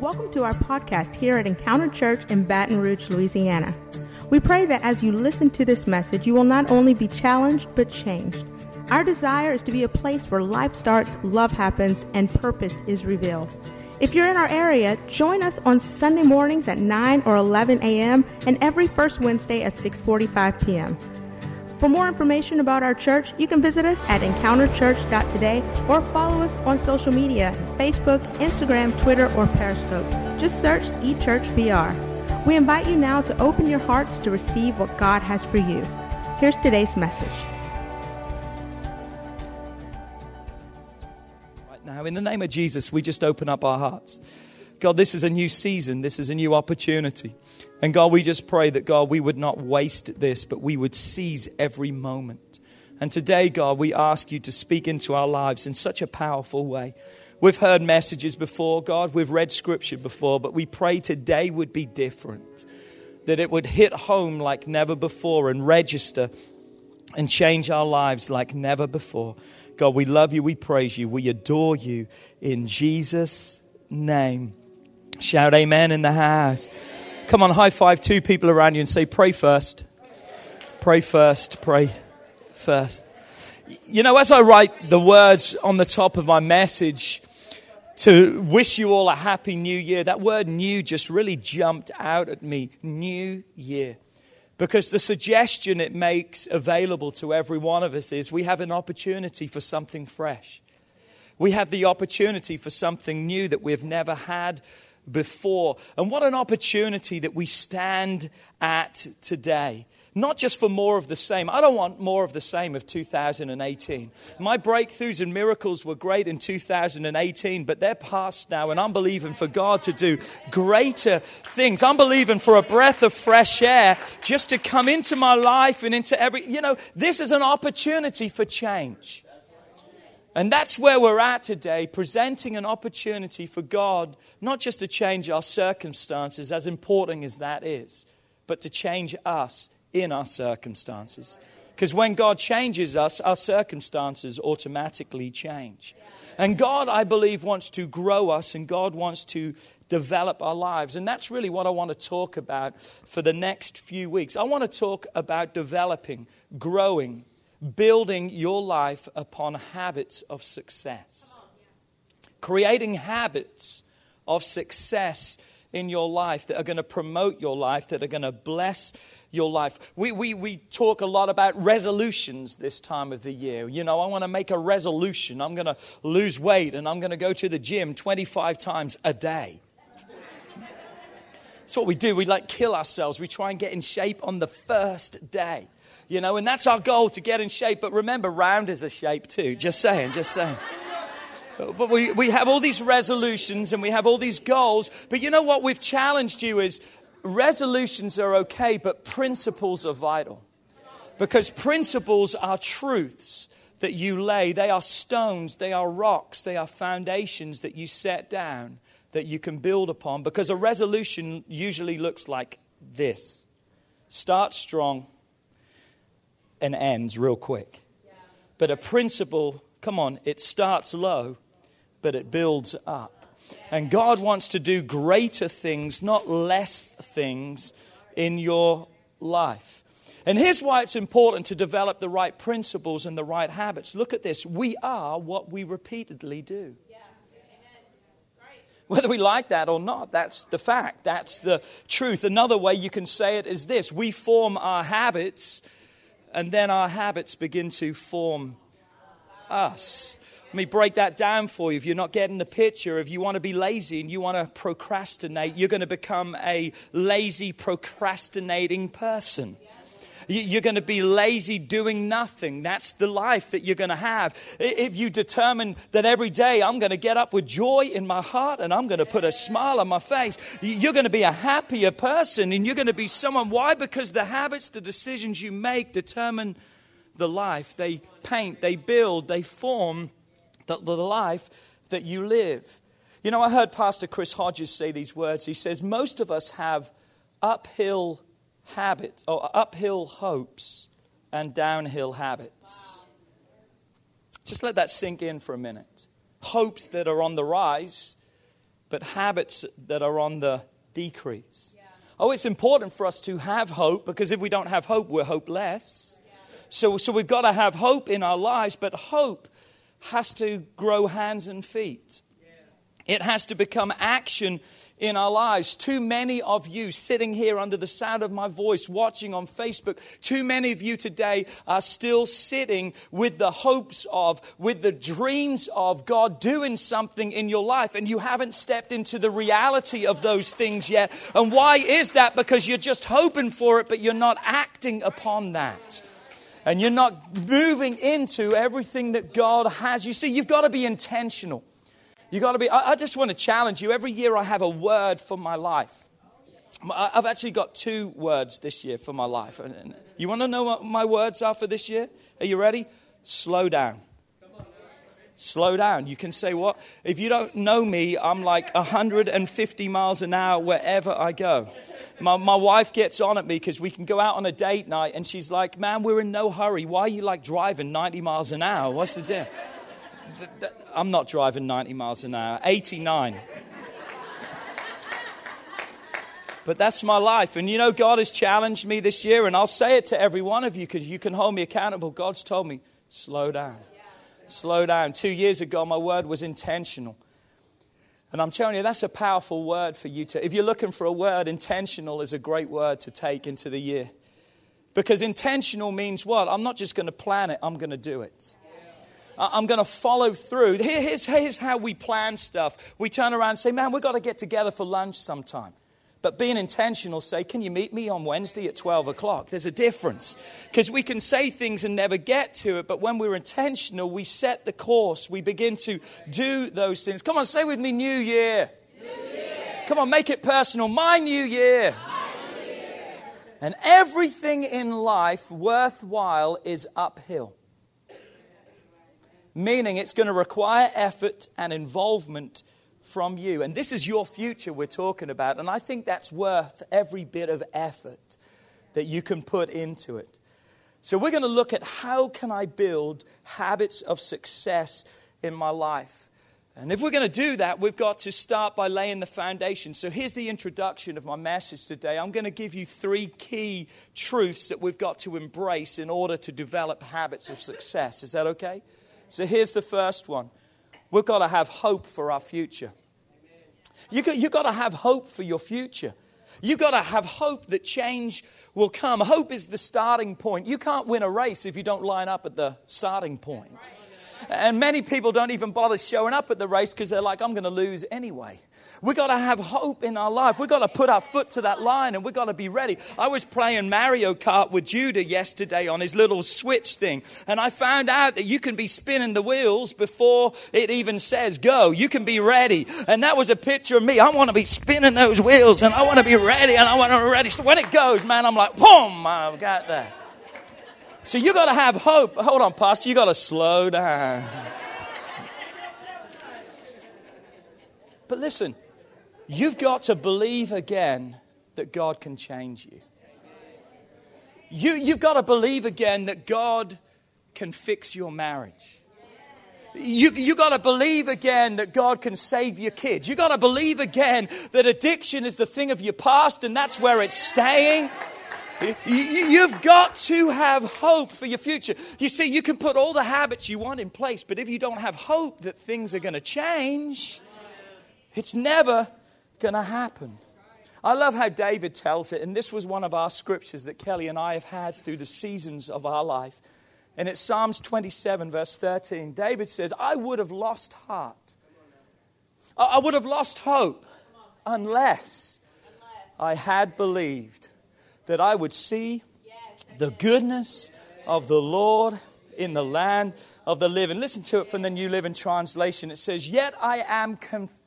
Welcome to our podcast here at Encounter Church in Baton Rouge, Louisiana. We pray that as you listen to this message, you will not only be challenged, but changed. Our desire is to be a place where life starts, love happens, and purpose is revealed. If you're in our area, join us on Sunday mornings at 9 or 11 a.m. and every first Wednesday at 6:45 p.m. For more information about our church, you can visit us at encounterchurch.today or follow us on social media Facebook, Instagram, Twitter, or Periscope. Just search eChurchBR. We invite you now to open your hearts to receive what God has for you. Here's today's message. Right now, in the name of Jesus, we just open up our hearts. God, this is a new season, this is a new opportunity. And God, we just pray that, God, we would not waste this, but we would seize every moment. And today, God, we ask you to speak into our lives in such a powerful way. We've heard messages before, God, we've read scripture before, but we pray today would be different. That it would hit home like never before and register and change our lives like never before. God, we love you, we praise you, we adore you in Jesus' name. Shout amen in the house. Come on, high five two people around you and say, Pray first. Pray first. Pray first. You know, as I write the words on the top of my message to wish you all a happy new year, that word new just really jumped out at me. New year. Because the suggestion it makes available to every one of us is we have an opportunity for something fresh. We have the opportunity for something new that we've never had before. And what an opportunity that we stand at today. Not just for more of the same. I don't want more of the same of 2018. My breakthroughs and miracles were great in 2018, but they're past now, and I'm believing for God to do greater things. I'm believing for a breath of fresh air just to come into my life and into every, you know, this is an opportunity for change. And that's where we're at today, presenting an opportunity for God not just to change our circumstances, as important as that is, but to change us in our circumstances. Because when God changes us, our circumstances automatically change. And God, I believe, wants to grow us and God wants to develop our lives. And that's really what I want to talk about for the next few weeks. I want to talk about developing, growing, building your life upon habits of success. Creating habits of success in your life that are going to promote your life, that are going to bless your life. We, we, we talk a lot about resolutions this time of the year. You know, I want to make a resolution. I'm going to lose weight and I'm going to go to the gym 25 times a day. That's what we do. We like kill ourselves. We try and get in shape on the first day you know, and that's our goal to get in shape. But remember, round is a shape too. Just saying, just saying. But we, we have all these resolutions and we have all these goals. But you know what? We've challenged you is resolutions are okay, but principles are vital. Because principles are truths that you lay, they are stones, they are rocks, they are foundations that you set down that you can build upon. Because a resolution usually looks like this start strong and ends real quick. But a principle, come on, it starts low, but it builds up. And God wants to do greater things, not less things, in your life. And here's why it's important to develop the right principles and the right habits. Look at this. We are what we repeatedly do. Whether we like that or not, that's the fact. That's the truth. Another way you can say it is this we form our habits and then our habits begin to form us. Let me break that down for you. If you're not getting the picture, if you want to be lazy and you want to procrastinate, you're going to become a lazy, procrastinating person. You're going to be lazy doing nothing. That's the life that you're going to have. If you determine that every day I'm going to get up with joy in my heart and I'm going to put a smile on my face, you're going to be a happier person and you're going to be someone. Why? Because the habits, the decisions you make determine the life. They paint, they build, they form the, the life that you live. You know, I heard Pastor Chris Hodges say these words. He says, Most of us have uphill habits, or uphill hopes and downhill habits. Just let that sink in for a minute. Hopes that are on the rise but habits that are on the decrease. Oh, it's important for us to have hope because if we don't have hope, we're hopeless. So, so we've got to have hope in our lives, but hope has to grow hands and feet. It has to become action in our lives. Too many of you sitting here under the sound of my voice, watching on Facebook, too many of you today are still sitting with the hopes of, with the dreams of God doing something in your life, and you haven't stepped into the reality of those things yet. And why is that? Because you're just hoping for it, but you're not acting upon that and you're not moving into everything that God has. You see, you've got to be intentional. You got to be, I, I just want to challenge you. Every year I have a word for my life. I've actually got two words this year for my life. You want to know what my words are for this year? Are you ready? Slow down. Slow down. You can say what? If you don't know me, I'm like 150 miles an hour wherever I go. My, my wife gets on at me because we can go out on a date night and she's like, Man, we're in no hurry. Why are you like driving 90 miles an hour? What's the deal? I'm not driving 90 miles an hour, 89. But that's my life. And you know, God has challenged me this year, and I'll say it to every one of you because you can hold me accountable. God's told me, slow down. Slow down. Two years ago, my word was intentional. And I'm telling you, that's a powerful word for you to. If you're looking for a word, intentional is a great word to take into the year. Because intentional means what? I'm not just going to plan it, I'm going to do it. I'm going to follow through. Here's, here's how we plan stuff. We turn around and say, man, we've got to get together for lunch sometime. But being intentional, say, can you meet me on Wednesday at 12 o'clock? There's a difference. Because we can say things and never get to it, but when we're intentional, we set the course. We begin to do those things. Come on, say with me, New Year. New year. Come on, make it personal. My New My new year. And everything in life worthwhile is uphill meaning it's going to require effort and involvement from you. And this is your future we're talking about. And I think that's worth every bit of effort that you can put into it. So we're going to look at how can I build habits of success in my life. And if we're going to do that, we've got to start by laying the foundation. So here's the introduction of my message today. I'm going to give you three key truths that we've got to embrace in order to develop habits of success. Is that okay? So here's the first one we've got to have hope for our future. You've got, you got to have hope for your future. You've got to have hope that change will come. Hope is the starting point. You can't win a race if you don't line up at the starting point. And many people don't even bother showing up at the race because they're like, I'm going to lose anyway. We've got to have hope in our life. We've got to put our foot to that line and we've got to be ready. I was playing Mario Kart with Judah yesterday on his little switch thing, and I found out that you can be spinning the wheels before it even says go. You can be ready. And that was a picture of me. I want to be spinning those wheels and I want to be ready and I want to be ready. So when it goes, man, I'm like, boom, I've got that. So you got to have hope. Hold on, Pastor, you got to slow down. But listen, You've got to believe again that God can change you. you you've got to believe again that God can fix your marriage. You, you got to believe again that God can save your kids. You got to believe again that addiction is the thing of your past and that's where it's staying. You've got to have hope for your future. You see, you can put all the habits you want in place, but if you don't have hope that things are going to change, it's never going to happen. I love how David tells it, and this was one of our scriptures that Kelly and I have had through the seasons of our life. And it's Psalms 27, verse 13. David says, I would have lost heart. I would have lost hope unless I had believed that I would see the goodness of the Lord in the land of the living. Listen to it from the New Living Translation. It says, Yet I am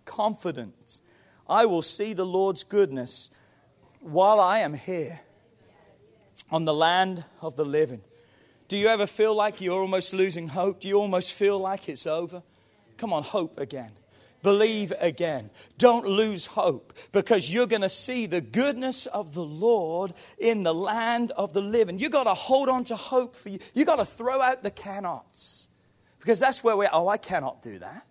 confident I will see the Lord's goodness while I am here on the land of the living. Do you ever feel like you're almost losing hope? Do you almost feel like it's over? Come on, hope again. Believe again. Don't lose hope because you're going to see the goodness of the Lord in the land of the living. You've got to hold on to hope for you. You've got to throw out the cannots because that's where we're, oh, I cannot do that.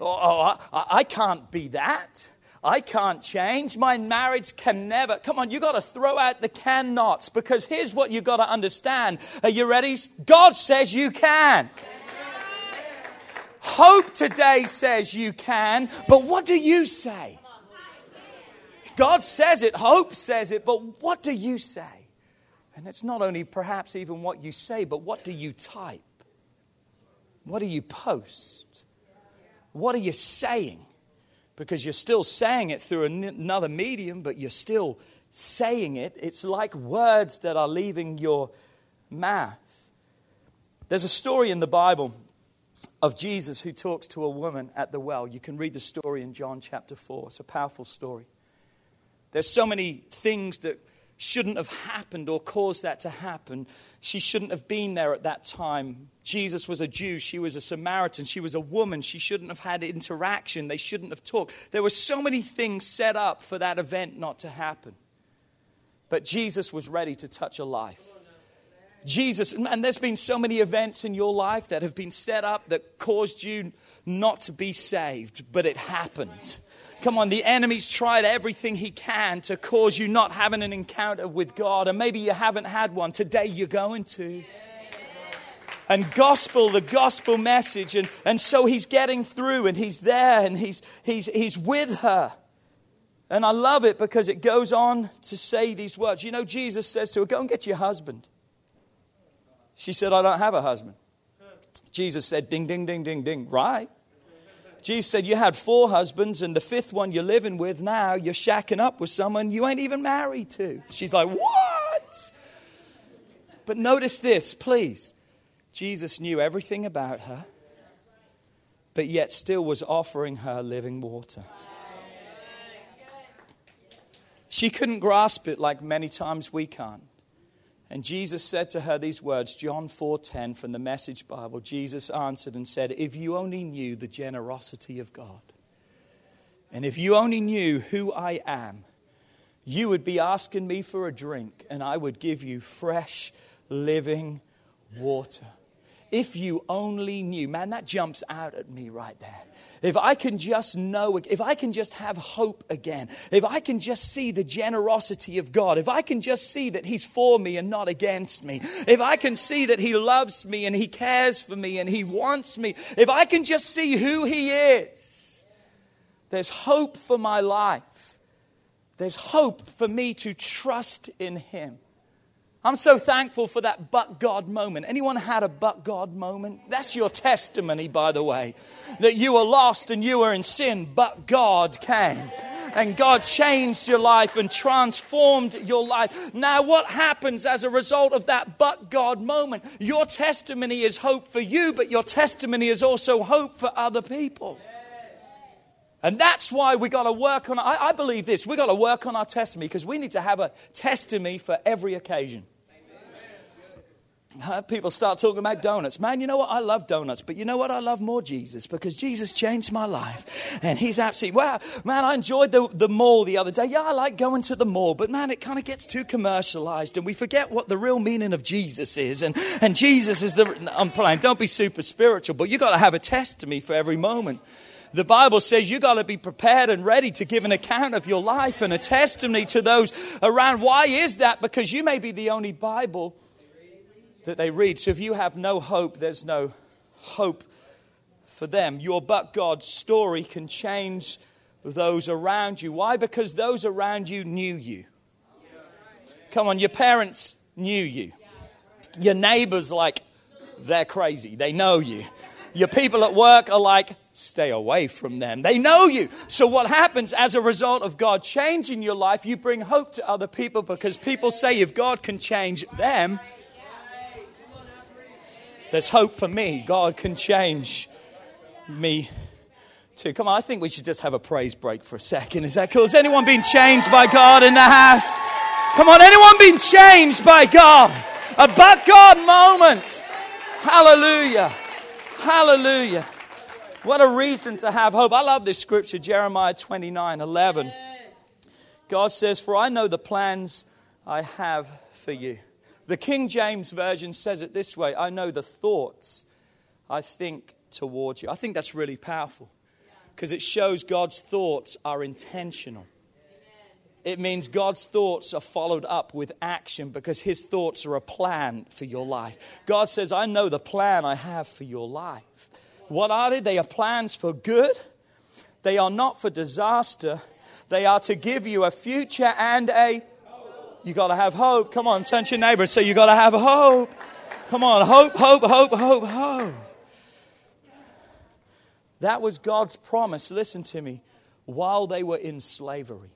Oh, oh I, I can't be that. I can't change. My marriage can never. Come on, you got to throw out the can nots because here's what you got to understand. Are you ready? God says you can. Hope today says you can, but what do you say? God says it, hope says it, but what do you say? And it's not only perhaps even what you say, but what do you type? What do you post? What are you saying? Because you're still saying it through another medium, but you're still saying it. It's like words that are leaving your mouth. There's a story in the Bible of Jesus who talks to a woman at the well. You can read the story in John chapter 4. It's a powerful story. There's so many things that shouldn't have happened or caused that to happen. She shouldn't have been there at that time. Jesus was a Jew. She was a Samaritan. She was a woman. She shouldn't have had interaction. They shouldn't have talked. There were so many things set up for that event not to happen. But Jesus was ready to touch a life. Jesus, and there's been so many events in your life that have been set up that caused you not to be saved, but it happened. Come on, the enemy's tried everything he can to cause you not having an encounter with God, and maybe you haven't had one. Today you're going to. And gospel, the gospel message, and, and so he's getting through and he's there and he's, he's, he's with her. And I love it because it goes on to say these words. You know, Jesus says to her, Go and get your husband. She said, I don't have a husband. Jesus said, Ding, ding, ding, ding, ding. Right. Jesus said, You had four husbands, and the fifth one you're living with now, you're shacking up with someone you ain't even married to. She's like, What? But notice this, please. Jesus knew everything about her, but yet still was offering her living water. She couldn't grasp it like many times we can't. And Jesus said to her these words, John 4:10 from the Message Bible. Jesus answered and said, "If you only knew the generosity of God, and if you only knew who I am, you would be asking me for a drink, and I would give you fresh, living water." If you only knew, man, that jumps out at me right there. If I can just know, if I can just have hope again, if I can just see the generosity of God, if I can just see that He's for me and not against me, if I can see that He loves me and He cares for me and He wants me, if I can just see who He is, there's hope for my life. There's hope for me to trust in Him. I'm so thankful for that but God moment. Anyone had a but God moment? That's your testimony, by the way, that you were lost and you were in sin, but God came. And God changed your life and transformed your life. Now, what happens as a result of that but God moment? Your testimony is hope for you, but your testimony is also hope for other people. And that's why we got to work on, I, I believe this, we got to work on our testimony because we need to have a testimony for every occasion. People start talking about donuts. Man, you know what? I love donuts, but you know what? I love more Jesus because Jesus changed my life. And he's absolutely, wow, man, I enjoyed the, the mall the other day. Yeah, I like going to the mall, but man, it kind of gets too commercialized and we forget what the real meaning of Jesus is. And, and Jesus is the, I'm playing, don't be super spiritual, but you got to have a test to me for every moment. The Bible says you got to be prepared and ready to give an account of your life and a testimony to those around. Why is that? Because you may be the only Bible that they read. So if you have no hope, there's no hope for them. Your but God story can change those around you. Why? Because those around you knew you. Come on, your parents knew you. Your neighbors, like, they're crazy. They know you. Your people at work are like, stay away from them. They know you. So, what happens as a result of God changing your life, you bring hope to other people because people say if God can change them, there's hope for me. God can change me too. Come on, I think we should just have a praise break for a second. Is that cool? Has anyone been changed by God in the house? Come on, anyone been changed by God? A but God moment. Hallelujah. Hallelujah. What a reason to have hope. I love this scripture, Jeremiah 29 11. God says, For I know the plans I have for you. The King James Version says it this way I know the thoughts I think towards you. I think that's really powerful. because it shows God's thoughts are intentional. It means God's thoughts are followed up with action because His thoughts are a plan for your life. God says, I know the plan I have for your life. What are they? They are plans for good, they are not for disaster. They are to give you a future and a. You got to have hope. Come on, turn to your neighbor and say, You got to have hope. Come on, hope, hope, hope, hope, hope. That was God's promise, listen to me, while they were in slavery.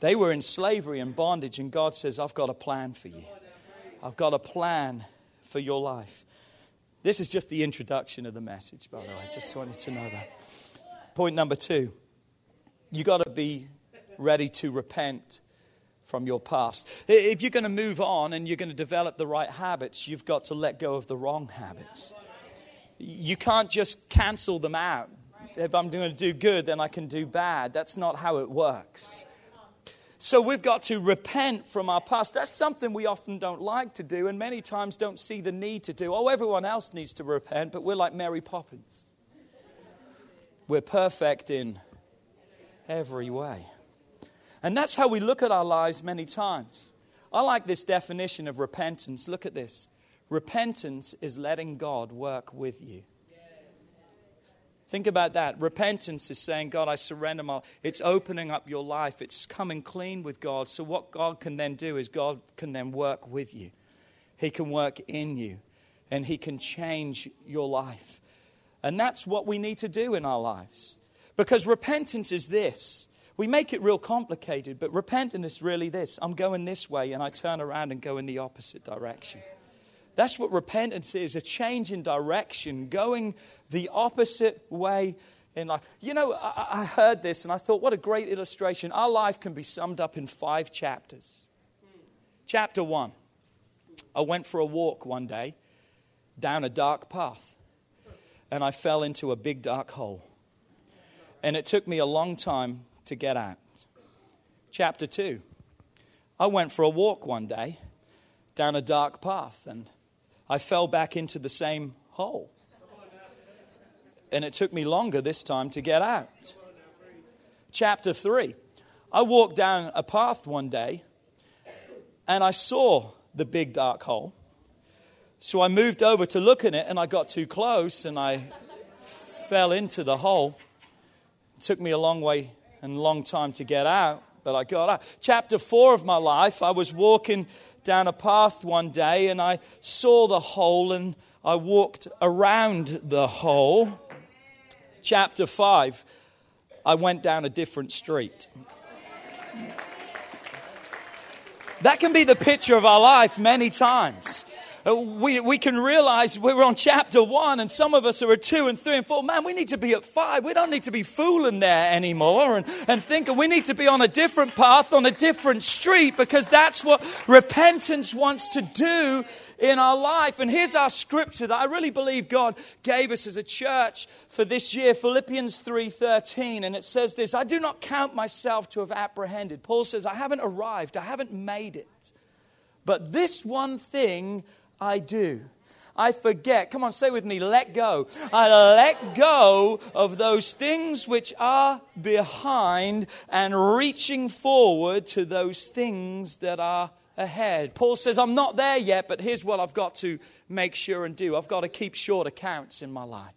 They were in slavery and bondage, and God says, I've got a plan for you. I've got a plan for your life. This is just the introduction of the message, by the way. I just wanted to know that. Point number two you got to be ready to repent from your past. If you're going to move on and you're going to develop the right habits, you've got to let go of the wrong habits. You can't just cancel them out. If I'm going to do good, then I can do bad. That's not how it works. So we've got to repent from our past. That's something we often don't like to do and many times don't see the need to do. Oh, everyone else needs to repent, but we're like Mary Poppins. We're perfect in every way. And that's how we look at our lives many times. I like this definition of repentance. Look at this repentance is letting God work with you. Think about that. Repentance is saying, God, I surrender my. It's opening up your life. It's coming clean with God. So, what God can then do is God can then work with you. He can work in you, and He can change your life. And that's what we need to do in our lives. Because repentance is this. We make it real complicated, but repentance is really this. I'm going this way, and I turn around and go in the opposite direction. That's what repentance is a change in direction, going the opposite way in life. You know, I, I, heard this and I thought, what a great illustration. Our life can be summed up in five chapters. Chapter one I went for a walk one day down a dark path and I fell into a big dark hole. And it took me a long time to get out. Chapter 2 I went for a walk one day down a dark path and I fell back into the same hole. And it took me longer this time to get out. Chapter 3 I walked down a path one day and I saw the big dark hole. So I moved over to look at it and I got too close and I fell into the hole. It took me a long way and long time to get out, but I got out. Chapter 4 of my life, I was walking down a path one day and I saw the hole and I walked around the hole. Chapter 5, I went down a different street. That can be the picture of our life many times. Uh, we, we can realize we're on chapter one and some of us are at two and three and four. Man, we need to be at five. We don't need to be fooling there anymore and, and thinking we need to be on a different path, on a different street because that's what repentance wants to do in our life. And here's our scripture that I really believe God gave us as a church for this year, Philippians 3:13, and it says this, I do not count myself to have apprehended. Paul says, I haven't arrived, I haven't made it. But this one thing I do. I forget. Come on, say with me, let go. I let go of those things which are behind and reaching forward to those things that are ahead. Paul says, I'm not there yet, but here's what I've got to make sure and do. I've got to keep short accounts in my life.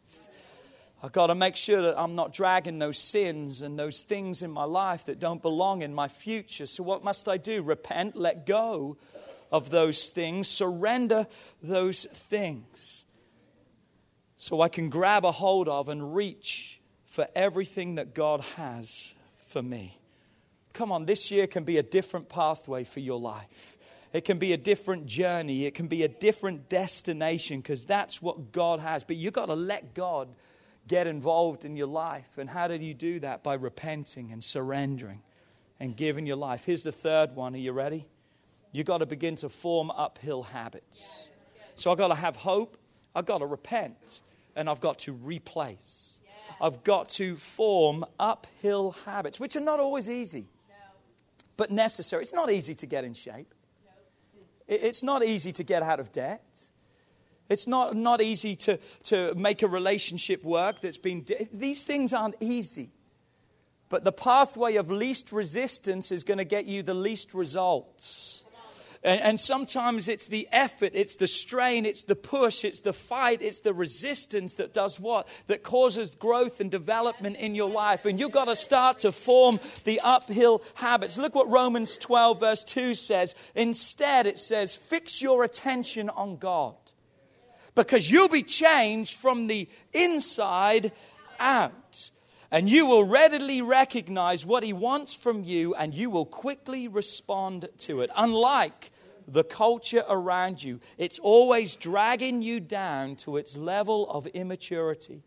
I've got to make sure that I'm not dragging those sins and those things in my life that don't belong in my future. So, what must I do? Repent, let go of those things, surrender those things so I can grab a hold of and reach for everything that God has for me. Come on, this year can be a different pathway for your life. It can be a different journey. It can be a different destination because that's what God has. But you've got to let God get involved in your life. And how do you do that? By repenting and surrendering and giving your life. Here's the third one. Are you ready? You've got to begin to form uphill habits. So I've got to have hope, I've got to repent, and I've got to replace. I've got to form uphill habits, which are not always easy, but necessary. It's not easy to get in shape, it's not easy to get out of debt. It's not, not easy to, to make a relationship work that's been. These things aren't easy. But the pathway of least resistance is going to get you the least results. And, and, sometimes it's the effort, it's the strain, it's the push, it's the fight, it's the resistance that does what? That causes growth and development in your life. And you've got to start to form the uphill habits. Look what Romans 12, verse 2 says. Instead, it says, fix your attention on God because you'll be changed from the inside out. And you will readily recognize what he wants from you, and you will quickly respond to it. Unlike the culture around you, it's always dragging you down to its level of immaturity,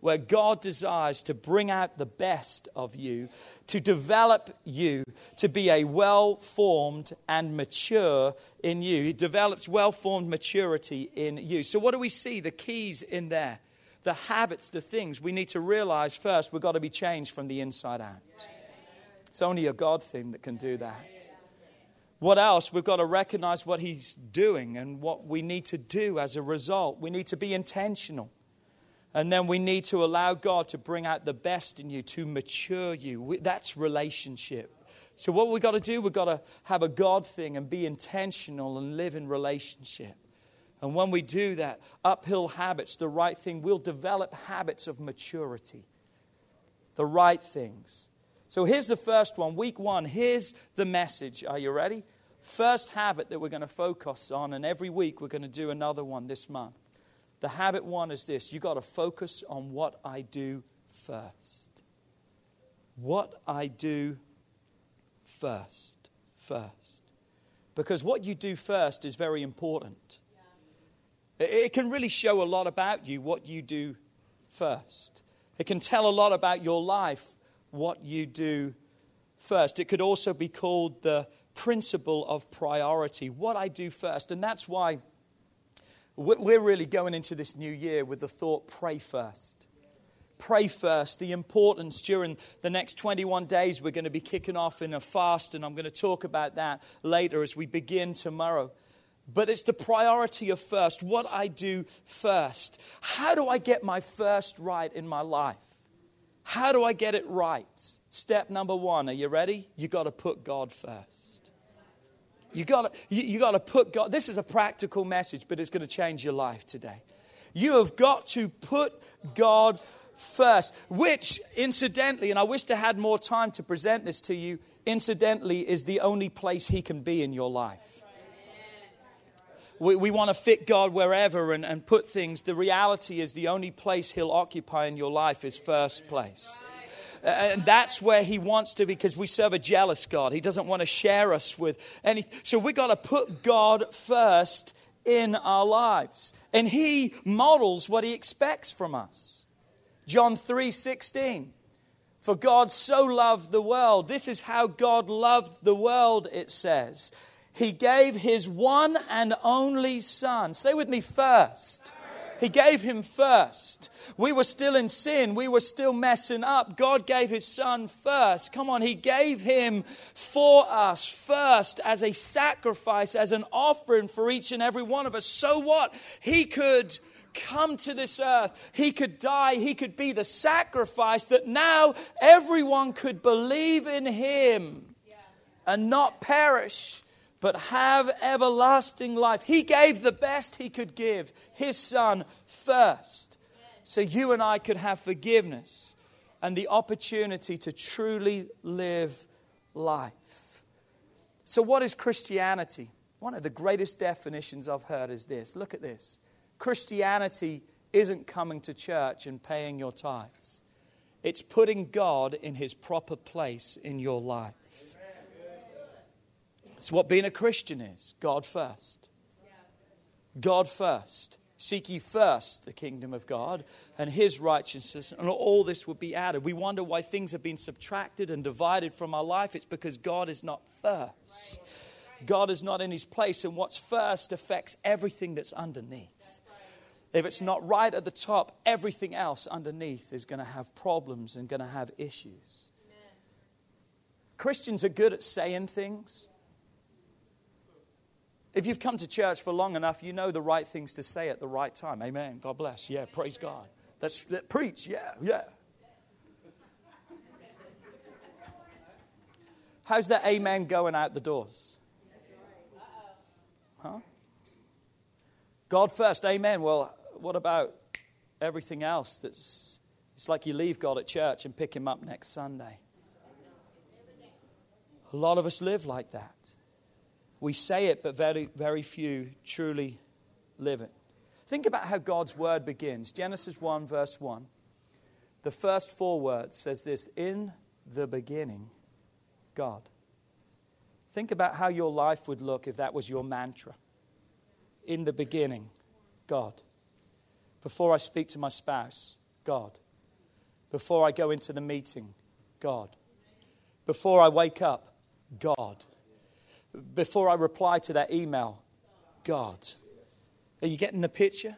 where God desires to bring out the best of you, to develop you to be a well formed and mature in you. He develops well formed maturity in you. So, what do we see? The keys in there the habits, the things, we need to realize first we've got to be changed from the inside out. It's only a God thing that can do that. What else? We've got to recognize what He's doing and what we need to do as a result. We need to be intentional. And then we need to allow God to bring out the best in you, to mature you. That's relationship. So, what we've got to do, we've got to have a God thing and be intentional and live in relationship. And when we do that, uphill habits, the right thing, we'll develop habits of maturity. The right things. So here's the first one, week one. Here's the message. Are you ready? First habit that we're going to focus on, and every week we're going to do another one this month. The habit one is this you got to focus on what I do first. What I do first. First. Because what you do first is very important. It can really show a lot about you what you do first. It can tell a lot about your life what you do first. It could also be called the principle of priority, what I do first. And that's why we're really going into this new year with the thought pray first. Pray first. The importance during the next 21 days, we're going to be kicking off in a fast, and I'm going to talk about that later as we begin tomorrow. But it's the priority of first, what I do first. How do I get my first right in my life? How do I get it right? Step number one, are you ready? You got to put God first. You got to you, you got to put God. This is a practical message, but it's going to change your life today. You have got to put God first, which incidentally, and I wish I had more time to present this to you, incidentally is the only place he can be in your life we, we want to fit God wherever and, and put things. The reality is the only place He'll occupy in your life is first place. And that's where he wants to because we serve a jealous God. He doesn't want to share us with anything. So we got to put God first in our lives. And he models what he expects from us. John 3 16. For God so loved the world. This is how God loved the world, it says. He gave his one and only Son. Say with me, first. He gave him first. We were still in sin. We were still messing up. God gave his son first. Come on, he gave him for us first as a sacrifice, as an offering for each and every one of us. So what? He could come to this earth. He could die. He could be the sacrifice that now everyone could believe in him and not perish but have everlasting life. He gave the best he could give, his son first, so you and I could have forgiveness and the opportunity to truly live life. So, what is Christianity? One of the greatest definitions I've heard is this look at this Christianity isn't coming to church and paying your tithes. It's putting God in his proper place in your life. It's what being a Christian is God first. God first. Seek ye first the kingdom of God and his righteousness, and all this will be added. We wonder why things have been subtracted and divided from our life. It's because God is not first. God is not in his place, and what's first affects everything that's underneath. If it's not right at the top, everything else underneath is going to have problems and going to have issues. Christians are good at saying things If you've come to church for long enough, you know the right things to say at the right time. Amen. God bless. Yeah, praise God. That's that, preach. Yeah, yeah. How's that amen going out the doors? Huh? God first, amen. Well, what about everything else that's it's like you leave God at church and pick him up next Sunday. A lot of us live like that. We say it, but very, very few truly live it. Think about how God's word begins. Genesis 1, verse 1. The first four words says this In the beginning, God. Think about how your life would look if that was your mantra. In the beginning, God. Before I speak to my spouse, God. Before I go into the meeting, God. Before I wake up, God before I reply to that email? God. Are you getting the picture?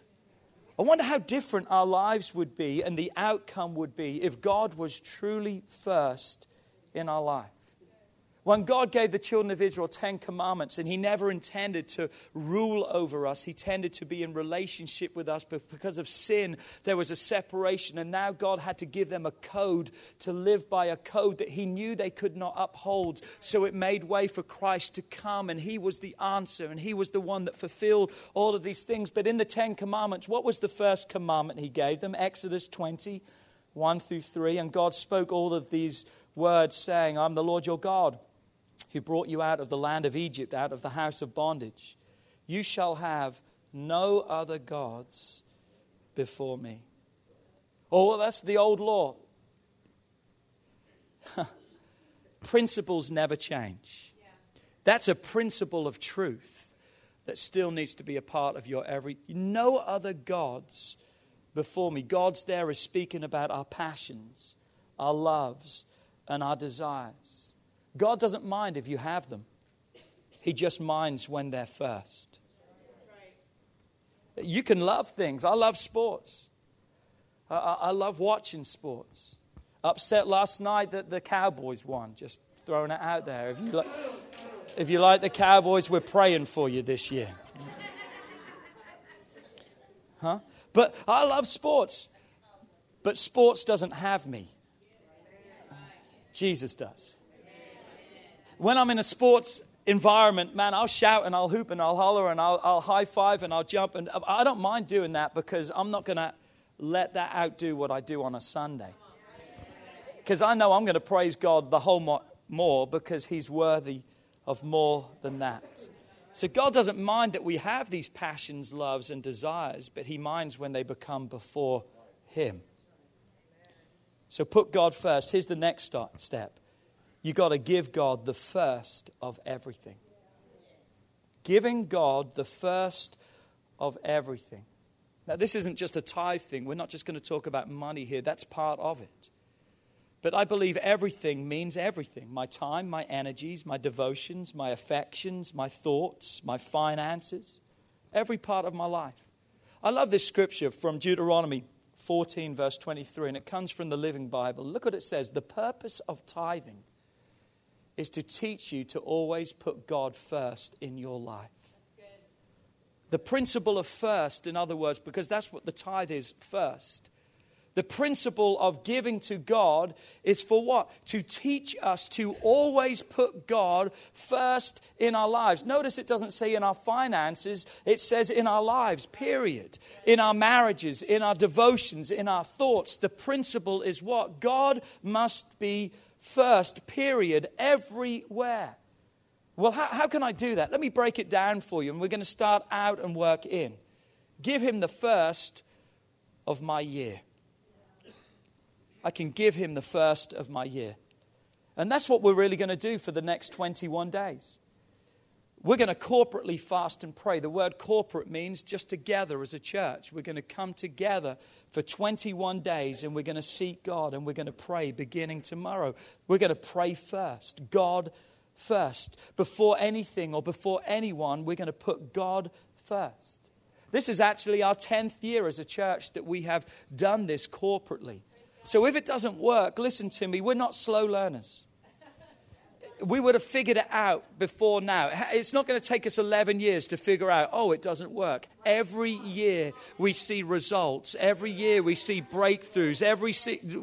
I wonder how different our lives would be and the outcome would be if God was truly first in our life. When God gave the children of Israel Ten Commandments, and He never intended to rule over us, He tended to be in relationship with us. But because of sin, there was a separation. And now God had to give them a code to live by, a code that He knew they could not uphold. So it made way for Christ to come, and He was the answer, and He was the one that fulfilled all of these things. But in the Ten Commandments, what was the first commandment He gave them? Exodus 20, 1 through 3. And God spoke all of these words, saying, I'm the Lord your God who brought you out of the land of Egypt, out of the house of bondage. You shall have no other gods before me. Oh, well, that's the old law. Principles never change. That's a principle of truth that still needs to be a part of your every. No other gods before me. God's there is speaking about our passions, our loves, and our desires. God doesn't mind if you have them, He just minds when they're first. You can love things. I love sports. I, I love watching sports. Upset last night that the Cowboys won. Just throwing it out there. If you like, if you like the Cowboys, we're praying for you this year. Huh? But I love sports. But sports doesn't have me. Jesus does when I'm in a sports environment, man, I'll shout and I'll hoop and I'll holler and I'll, I'll high five and I'll jump. And I don't mind doing that because I'm not going to let that outdo what I do on a Sunday. Because I know I'm going to praise God the whole mo- more because He's worthy of more than that. So God doesn't mind that we have these passions, loves, and desires, but He minds when they become before Him. So put God first. Here's the next step You've got to give God the first of everything. Giving God the first of everything. Now, this isn't just a tithe thing. We're not just going to talk about money here, that's part of it. But I believe everything means everything my time, my energies, my devotions, my affections, my thoughts, my finances, every part of my life. I love this scripture from Deuteronomy 14, verse 23, and it comes from the Living Bible. Look what it says The purpose of tithing is to teach you to always put God first in your life. The principle of first, in other words, because that's what the tithe is first. The principle of giving to God is for what? To teach us to always put God first in our lives. Notice it doesn't say in our finances, it says in our lives, period. In our marriages, in our devotions, in our thoughts. The principle is what? God must be first, period, everywhere. Well, how, how can I do that? Let me break it down for you, and we're going to start out and work in. Give him the first of my year. I can give him the first of my year. And that's what we're really going to do for the next 21 days. We're going to corporately fast and pray. The word corporate means just together as a church. We're going to come together for 21 days and we're going to seek God and we're going to pray beginning tomorrow. We're going to pray first. God first. Before anything or before anyone, we're going to put God first. This is actually our 10th year as a church that we have done this corporately. So if it doesn't work, listen to me, we're not slow learners we would have figured it out before now. It's not going to take us 11 years to figure out, oh, it doesn't work. Every year we see results. Every year we see breakthroughs. Every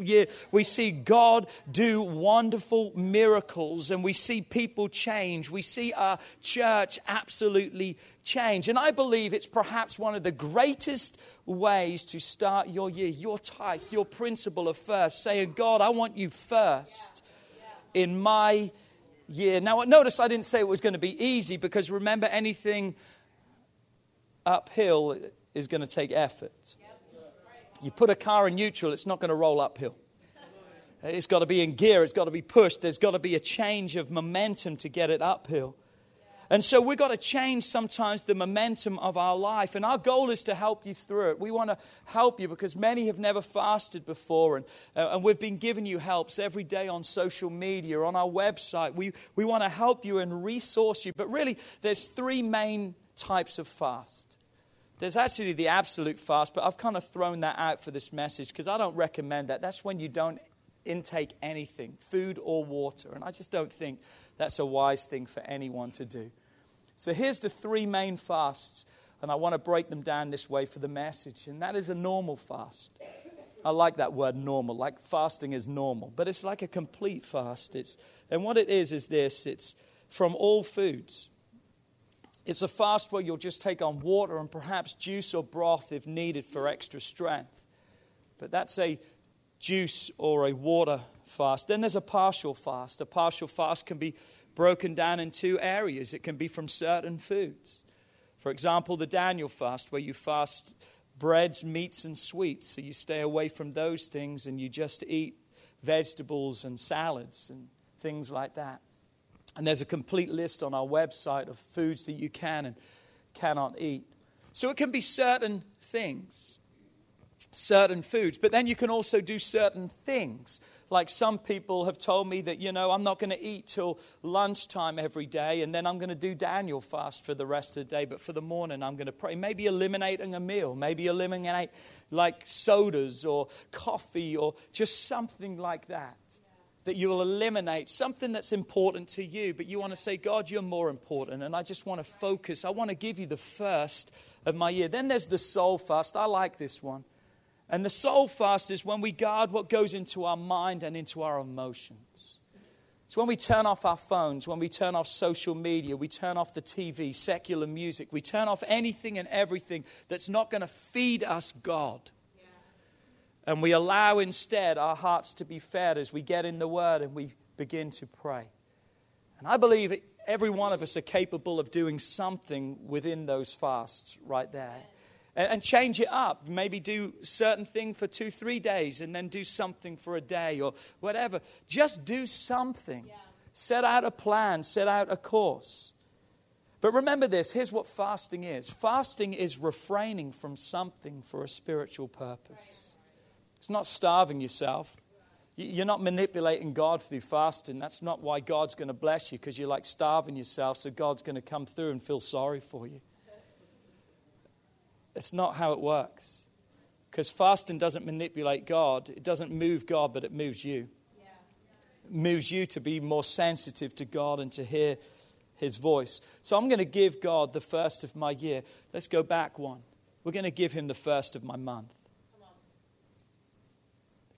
year we see God do wonderful miracles and we see people change. We see our church absolutely change. And I believe it's perhaps one of the greatest ways to start your year, your tithe, your principle of first, saying, God, I want you first in my year. Now, notice I didn't say it was going to be easy because remember, anything uphill is going to take effort. You put a car in neutral, it's not going to roll uphill. It's got to be in gear, it's got to be pushed, there's got to be a change of momentum to get it uphill. And so we've got to change sometimes the momentum of our life. And our goal is to help you through it. We want to help you because many have never fasted before. And, uh, and we've been giving you helps every day on social media, on our website. We, we want to help you and resource you. But really, there's three main types of fast. There's actually the absolute fast, but I've kind of thrown that out for this message because I don't recommend that. That's when you don't intake anything, food or water. And I just don't think that's a wise thing for anyone to do. So here's the three main fasts, and I want to break them down this way for the message. And that is a normal fast. I like that word normal, like fasting is normal, but it's like a complete fast. It's, and what it is is this it's from all foods. It's a fast where you'll just take on water and perhaps juice or broth if needed for extra strength. But that's a juice or a water fast. Then there's a partial fast. A partial fast can be broken down in two areas it can be from certain foods. For example, the Daniel fast, where you fast breads, meats, and sweets. So you stay away from those things and you just eat vegetables and salads and things like that. And there's a complete list on our website of foods that you can and cannot eat. So it can be certain things certain foods. But then you can also do certain things. Like some people have told me that, you know, I'm not going to eat till lunchtime every day, and then I'm going to do Daniel fast for the rest of the day. But for the morning, I'm going to pray. Maybe eliminating a meal, maybe eliminate like sodas or coffee or just something like that. That you will eliminate something that's important to you, but you want to say, God, you're more important, and I just want to focus. I want to give you the first of my year. Then there's the soul fast. I like this one. And the soul fast is when we guard what goes into our mind and into our emotions. It's when we turn off our phones, when we turn off social media, we turn off the TV, secular music, we turn off anything and everything that's not going to feed us God. And we allow instead our hearts to be fed as we get in the Word and we begin to pray. And I believe every one of us are capable of doing something within those fasts right there and, change it up. Maybe do certain thing for two, three days, and then do something for a day or whatever. Just do something. Yeah. Set out a plan, set out a course. But remember this here's what fasting is fasting is refraining from something for a spiritual purpose. It's not starving yourself. You're not manipulating God through fasting. That's not why God's going to bless you because you're like starving yourself, so God's going to come through and feel sorry for you. It's not how it works. Because fasting doesn't manipulate God, it doesn't move God, but it moves you. It moves you to be more sensitive to God and to hear his voice. So I'm going to give God the first of my year. Let's go back one. We're going to give him the first of my month.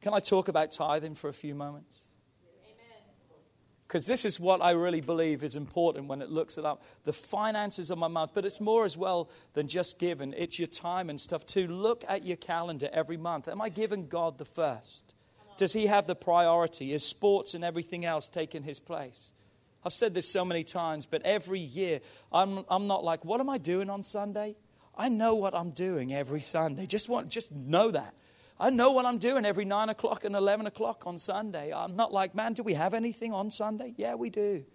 Can I talk about tithing for a few moments? Because this is what I really believe is important when it looks at that, the finances of my month. But it's more as well than just giving, it's your time and stuff too. Look at your calendar every month. Am I giving God the first? Does He have the priority? Is sports and everything else taking His place? I've said this so many times, but every year I'm, I'm not like, what am I doing on Sunday? I know what I'm doing every Sunday. Just want, just know that. I know what I'm doing every 9 o'clock and 11 o'clock on Sunday. I'm not like, man, do we have anything on Sunday? Yeah, we do.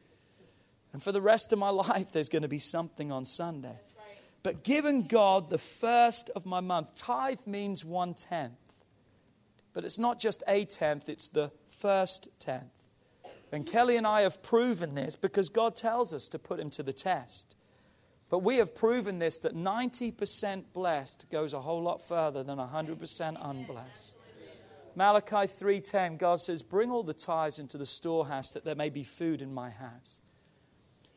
And for the rest of my life, there's going to be something on Sunday. But given God the first of my month, tithe means one tenth. But it's not just a tenth, it's the first tenth. And Kelly and I have proven this because God tells us to put him to the test. But we have proven this that 90% blessed goes a whole lot further than 100% unblessed. Malachi 3:10 God says, "Bring all the tithes into the storehouse that there may be food in my house."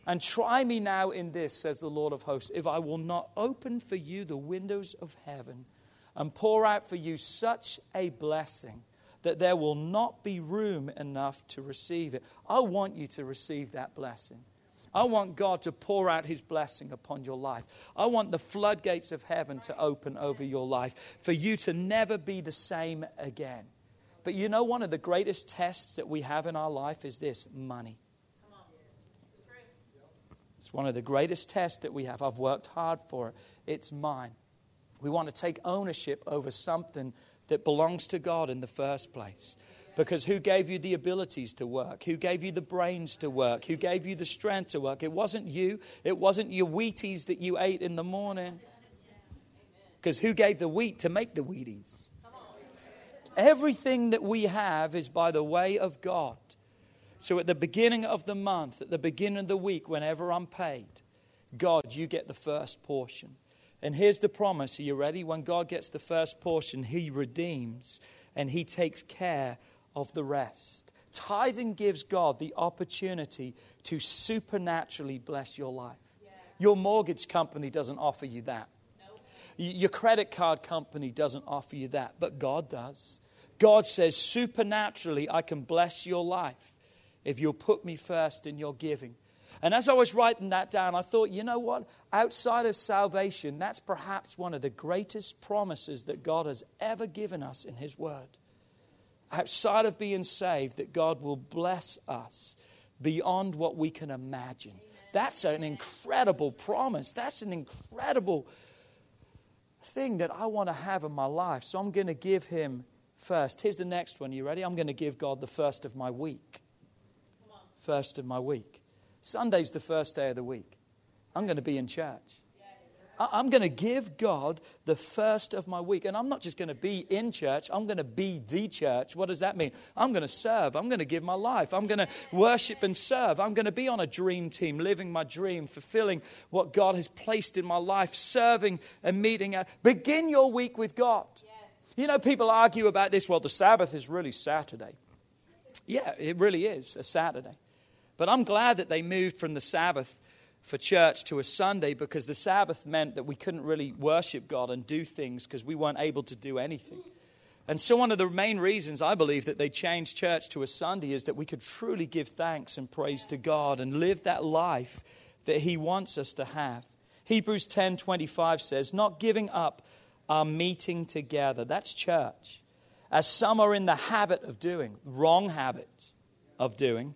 And try me now in this, says the Lord of hosts, if I will not open for you the windows of heaven and pour out for you such a blessing that there will not be room enough to receive it. I want you to receive that blessing. I want God to pour out his blessing upon your life. I want the floodgates of heaven to open over your life for you to never be the same again. But you know, one of the greatest tests that we have in our life is this money. It's one of the greatest tests that we have. I've worked hard for it, it's mine. We want to take ownership over something that belongs to God in the first place. Because who gave you the abilities to work? Who gave you the brains to work? Who gave you the strength to work? It wasn't you. It wasn't your Wheaties that you ate in the morning. Because who gave the wheat to make the Wheaties? Everything that we have is by the way of God. So at the beginning of the month, at the beginning of the week, whenever I'm paid, God, you get the first portion. And here's the promise. Are you ready? When God gets the first portion, He redeems and He takes care of the rest. Tithing gives God the opportunity to supernaturally bless your life. Yeah. Your mortgage company doesn't offer you that. Nope. Your credit card company doesn't offer you that, but God does. God says, supernaturally, I can bless your life if you'll put me first in your giving. And as I was writing that down, I thought, you know what? Outside of salvation, that's perhaps one of the greatest promises that God has ever given us in His Word outside of being saved that God will bless us beyond what we can imagine. That's an incredible promise. That's an incredible thing that I want to have in my life. So I'm going to give Him first. Here's the next one. You ready? I'm going to give God the first of my week. First of my week. Sunday's the first day of the week. I'm going to be in church. I'm going to give God the first of my week. And I'm not just going to be in church, I'm going to be the church. What does that mean? I'm going to serve. I'm going to give my life. I'm going to worship and serve. I'm going to be on a dream team, living my dream, fulfilling what God has placed in my life, serving and meeting. Begin your week with God. Yes. You know, people argue about this. Well, the Sabbath is really Saturday. Yeah, it really is a Saturday. But I'm glad that they moved from the Sabbath for church to a Sunday because the Sabbath meant that we couldn't really worship God and do things because we weren't able to do anything. And so, one of the main reasons I believe that they changed church to a Sunday is that we could truly give thanks and praise to God and live that life that He wants us to have. Hebrews 10 25 says, Not giving up our meeting together. That's church. As some are in the habit of doing, wrong habit of doing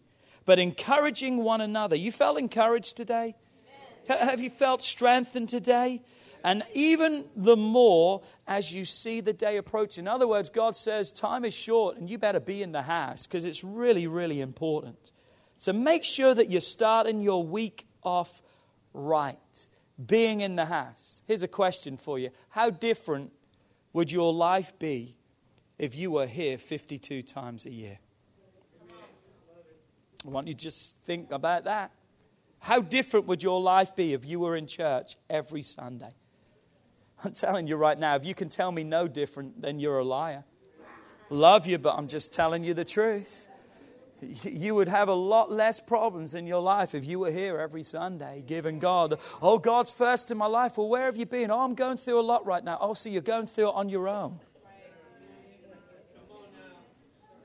but encouraging one another. You felt encouraged today? Have you felt strengthened today? And even the more as you see the day approach. In other words, God says, time is short and you better be in the house because it's really, really important. So make sure that you're starting your week off right, being in the house. Here's a question for you How different would your life be if you were here 52 times a year? I want you to just think about that. How different would your life be if you were in church every Sunday? I'm telling you right now, if you can tell me no different, then you're a liar. Love you, but I'm just telling you the truth. You would have a lot less problems in your life if you were here every Sunday giving God, oh, God's first in my life. Well, where have you been? Oh, I'm going through a lot right now. Oh, so you're going through it on your own.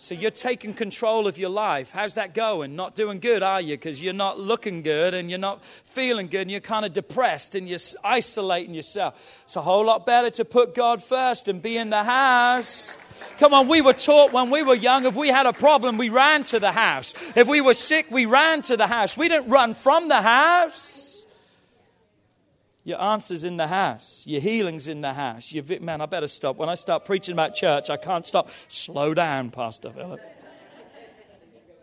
So you're taking control of your life. How's that going? Not doing good, are you? Because you're not looking good and you're not feeling good and you're kind of depressed and you're isolating yourself. It's a whole lot better to put God first and be in the house. Come on, we were taught when we were young if we had a problem, we ran to the house. If we were sick, we ran to the house. We didn't run from the house. Your answer's in the house. Your healing's in the house. Your vi- man, I better stop. When I start preaching about church, I can't stop. Slow down, Pastor Philip.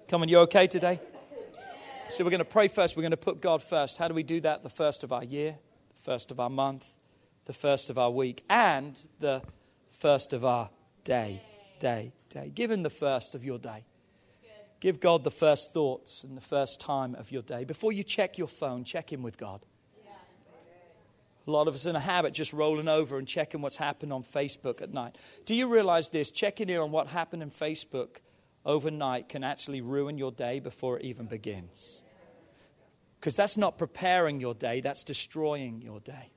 Come on, you okay today? So we're going to pray first. We're going to put God first. How do we do that? The first of our year, the first of our month, the first of our week, and the first of our day. Day, day. Give Him the first of your day. Give God the first thoughts and the first time of your day. Before you check your phone, check in with God. A lot of us in a habit just rolling over and checking what's happened on Facebook at night. Do you realize this? Checking in on what happened in Facebook overnight can actually ruin your day before it even begins. Because that's not preparing your day, that's destroying your day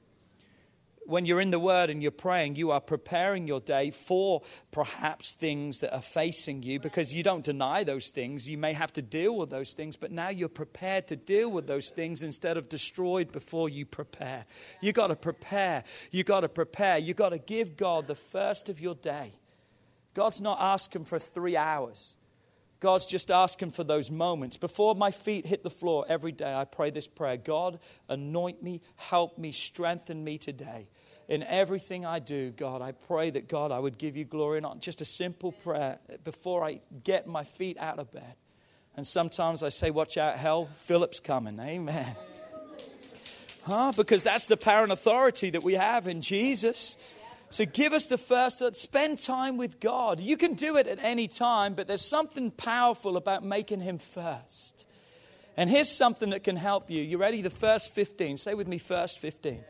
when you're in the Word and you're praying, you are preparing your day for perhaps things that are facing you because you don't deny those things. You may have to deal with those things, but now you're prepared to deal with those things instead of destroyed before you prepare. You got to prepare. You got to prepare. You got to give God the first of your day. God's not asking for three hours. God's just asking for those moments. Before my feet hit the floor every day, I pray this prayer God, anoint me, help me, strengthen me today. In everything I do, God, I pray that God, I would give you glory. Not just a simple prayer before I get my feet out of bed. And sometimes I say, Watch out, hell, Philip's coming. Amen. Huh? Because that's the power and authority that we have in Jesus. So give us the first, spend time with God. You can do it at any time, but there's something powerful about making Him first. And here's something that can help you. You ready? The first 15. Say with me, first 15.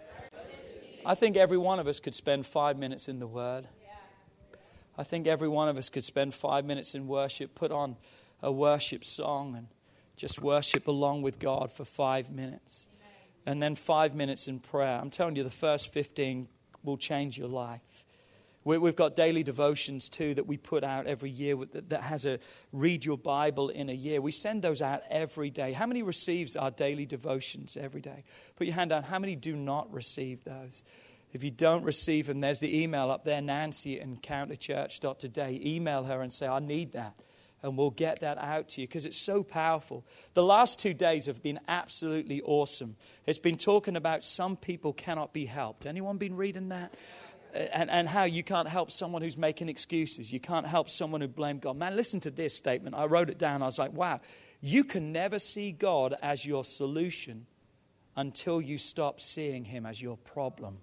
I think every one of us could spend five minutes in the Word. I think every one of us could spend five minutes in worship, put on a worship song, and just worship along with God for five minutes. And then five minutes in prayer. I'm telling you, the first 15 will change your life. We've got daily devotions too that we put out every year that has a read your Bible in a year. We send those out every day. How many receives our daily devotions every day? Put your hand down. How many do not receive those? If you don't receive them, there's the email up there, Nancy at encounterchurch.today. Email her and say, I need that and we'll get that out to you because it's so powerful. The last two days have been absolutely awesome. It's been talking about some people cannot be helped. Anyone been reading that? And, and how you can't help someone who's making excuses. You can't help someone who blamed God. Man, listen to this statement. I wrote it down. I was like, wow, you can never see God as your solution until you stop seeing him as your problem.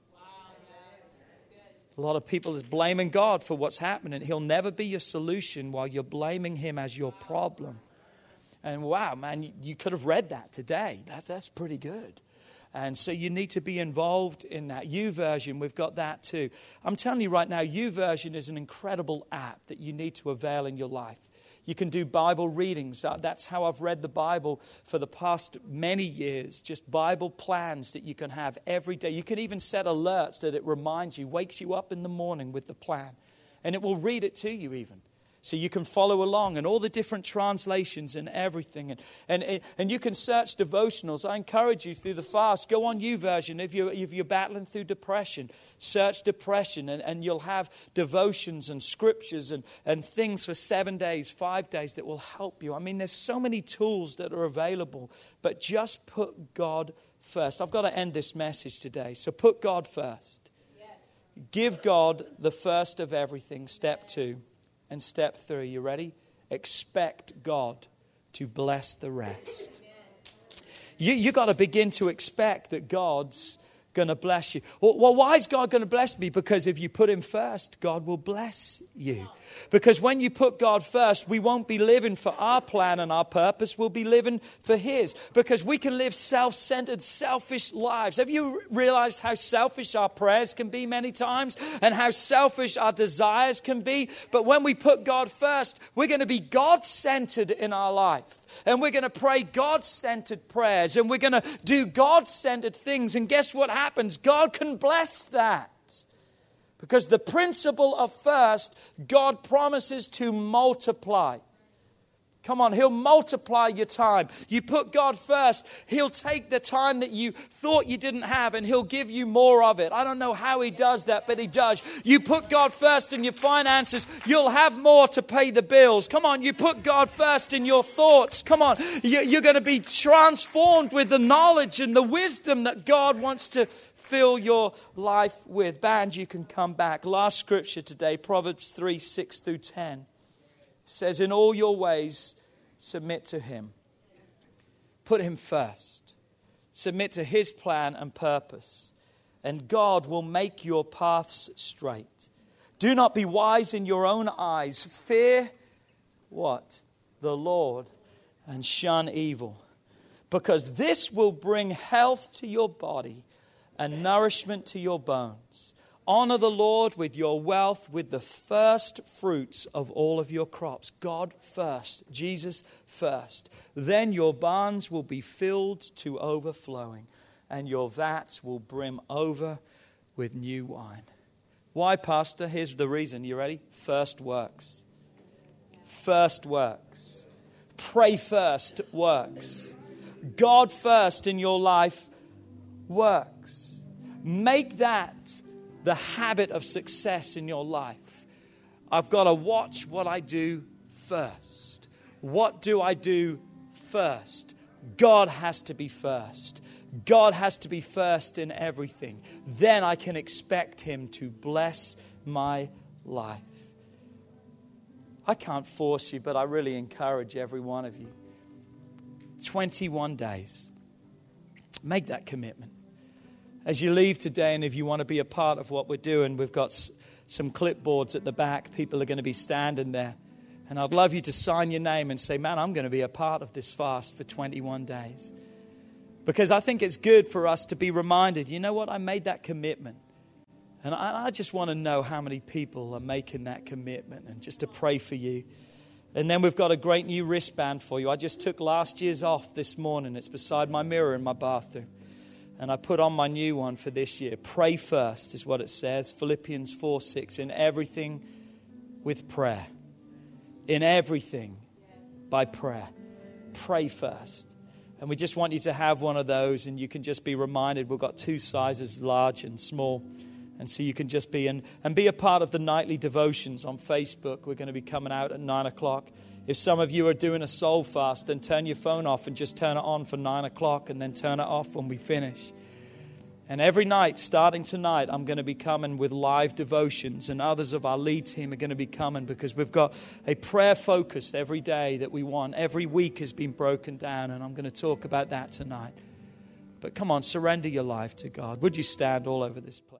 A lot of people is blaming God for what's happening. He'll never be your solution while you're blaming Him as your problem. And wow, man, you could have read that today. That's, that's pretty good. And so you need to be involved in that. YouVersion, we've got that too. I'm telling you right now, YouVersion is an incredible app that you need to avail in your life. You can do Bible readings. Uh, that's how I've read the Bible for the past many years. Just Bible plans that you can have every day. You can even set alerts that it reminds you, wakes you up in the morning with the plan. And it will read it to you, even so you can follow along and all the different translations and everything. And, and, and you can search devotionals. I encourage you through the fast, go on YouVersion if you're, if you're battling through depression. Search depression and, and you'll have devotions and scriptures and, and things for seven days, five days that will help you. I mean, there's so many tools that are available, but just put God first. I've got to end this message today, so put God first. Yes. Give God the first of everything, step two. And step three, you ready? Expect God to bless the rest. You, you got to begin to expect that God's going to bless you. Well, well, why is God going to bless me? Because if you put Him first, God will bless you. Because when you put God first, we won't be living for our plan and our purpose, we'll be living for His. Because we can live self centered, selfish lives. Have you realized how selfish our prayers can be many times and how selfish our desires can be? But when we put God first, we're going to be God centered in our life. And we're going to pray God centered prayers and we're going to do God centered things. And guess what happens? God can bless that. Because the principle of first, God promises to multiply. Come on, He'll multiply your time. You put God first, He'll take the time that you thought you didn't have and He'll give you more of it. I don't know how He does that, but He does. You put God first in your finances, you'll have more to pay the bills. Come on, you put God first in your thoughts. Come on, you're going to be transformed with the knowledge and the wisdom that God wants to fill your life with. Band, you can come back. Last scripture today, Proverbs 3 6 through 10 says, In all your ways, submit to Him. Put Him first. Submit to His plan and purpose, and God will make your paths straight. Do not be wise in your own eyes. Fear what? The Lord, and shun evil. Because this will bring health to your body and nourishment to your bones. Honor the Lord with your wealth, with the first fruits of all of your crops. God first, Jesus first. Then your barns will be filled to overflowing, and your vats will brim over with new wine. Why, Pastor? Here's the reason. You ready? First works. First works. Pray first works. God first in your life works. Make that the habit of success in your life. I've got to watch what I do first. What do I do first? God has to be first. God has to be first in everything. Then I can expect Him to bless my life. I can't force you, but I really encourage every one of you. 21 days. Make that commitment. As you leave today, and if you want to be a part of what we're doing, we've got some clipboards at the back. People are going to be standing there. And I'd love you to sign your name and say, Man, I'm going to be a part of this fast for 21 days. Because I think it's good for us to be reminded you know what? I made that commitment. And I, I just want to know how many people are making that commitment and just to pray for you. And then we've got a great new wristband for you. I just took last year's off this morning. It's beside my mirror in my bathroom. And I put on my new one for this year. Pray first is what it says. Philippians 4 6. In everything with prayer. In everything by prayer. Pray first. And we just want you to have one of those, and you can just be reminded we've got two sizes, large and small. And so you can just be and, and be a part of the nightly devotions on Facebook. We're going to be coming out at nine o'clock. If some of you are doing a soul fast, then turn your phone off and just turn it on for nine o'clock and then turn it off when we finish. And every night, starting tonight, I'm going to be coming with live devotions, and others of our lead team are going to be coming because we've got a prayer focus every day that we want. Every week has been broken down, and I'm going to talk about that tonight. But come on, surrender your life to God. Would you stand all over this place?